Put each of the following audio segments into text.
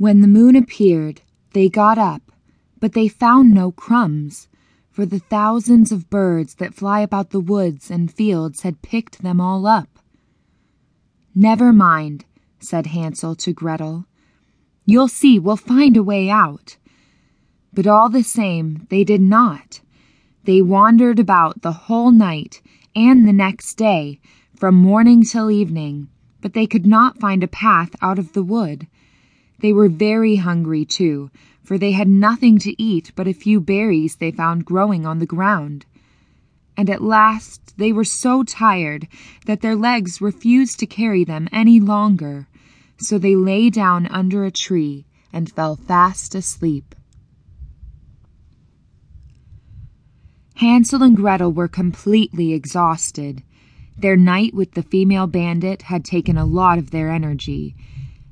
When the moon appeared, they got up, but they found no crumbs, for the thousands of birds that fly about the woods and fields had picked them all up. Never mind, said Hansel to Gretel. You'll see, we'll find a way out. But all the same, they did not. They wandered about the whole night and the next day, from morning till evening, but they could not find a path out of the wood. They were very hungry, too, for they had nothing to eat but a few berries they found growing on the ground. And at last they were so tired that their legs refused to carry them any longer, so they lay down under a tree and fell fast asleep. Hansel and Gretel were completely exhausted. Their night with the female bandit had taken a lot of their energy,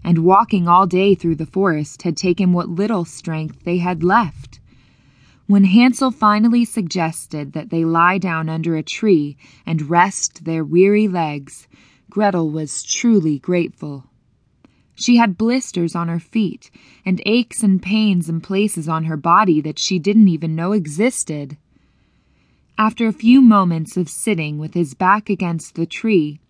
and walking all day through the forest had taken what little strength they had left. When Hansel finally suggested that they lie down under a tree and rest their weary legs, Gretel was truly grateful. She had blisters on her feet and aches and pains in places on her body that she didn't even know existed. After a few moments of sitting with his back against the tree,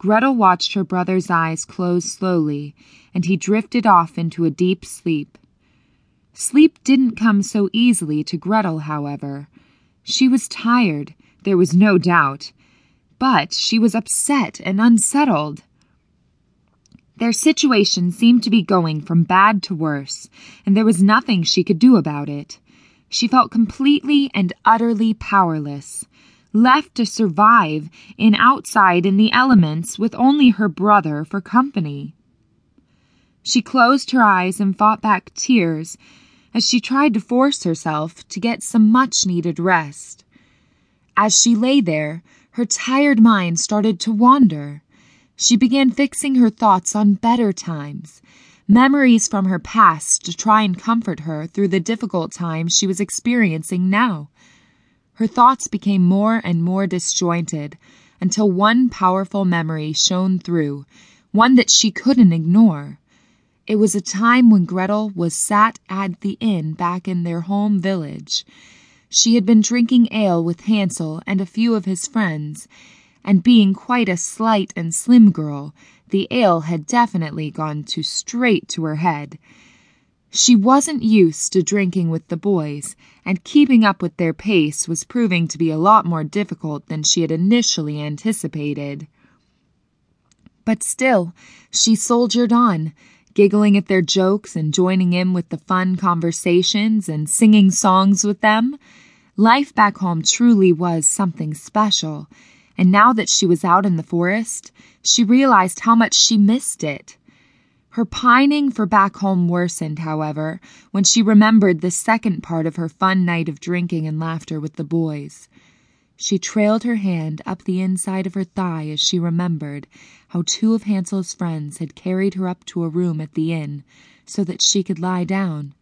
Gretel watched her brother's eyes close slowly, and he drifted off into a deep sleep. Sleep didn't come so easily to Gretel, however. She was tired, there was no doubt, but she was upset and unsettled. Their situation seemed to be going from bad to worse, and there was nothing she could do about it. She felt completely and utterly powerless, left to survive in outside in the elements with only her brother for company. She closed her eyes and fought back tears as she tried to force herself to get some much needed rest. As she lay there, her tired mind started to wander. She began fixing her thoughts on better times memories from her past to try and comfort her through the difficult times she was experiencing now. Her thoughts became more and more disjointed until one powerful memory shone through, one that she couldn't ignore. It was a time when Gretel was sat at the inn back in their home village. She had been drinking ale with Hansel and a few of his friends, and being quite a slight and slim girl, the ale had definitely gone too straight to her head. She wasn't used to drinking with the boys, and keeping up with their pace was proving to be a lot more difficult than she had initially anticipated. But still, she soldiered on, giggling at their jokes and joining in with the fun conversations and singing songs with them. Life back home truly was something special, and now that she was out in the forest, she realized how much she missed it. Her pining for back home worsened, however, when she remembered the second part of her fun night of drinking and laughter with the boys. She trailed her hand up the inside of her thigh as she remembered how two of Hansel's friends had carried her up to a room at the inn so that she could lie down.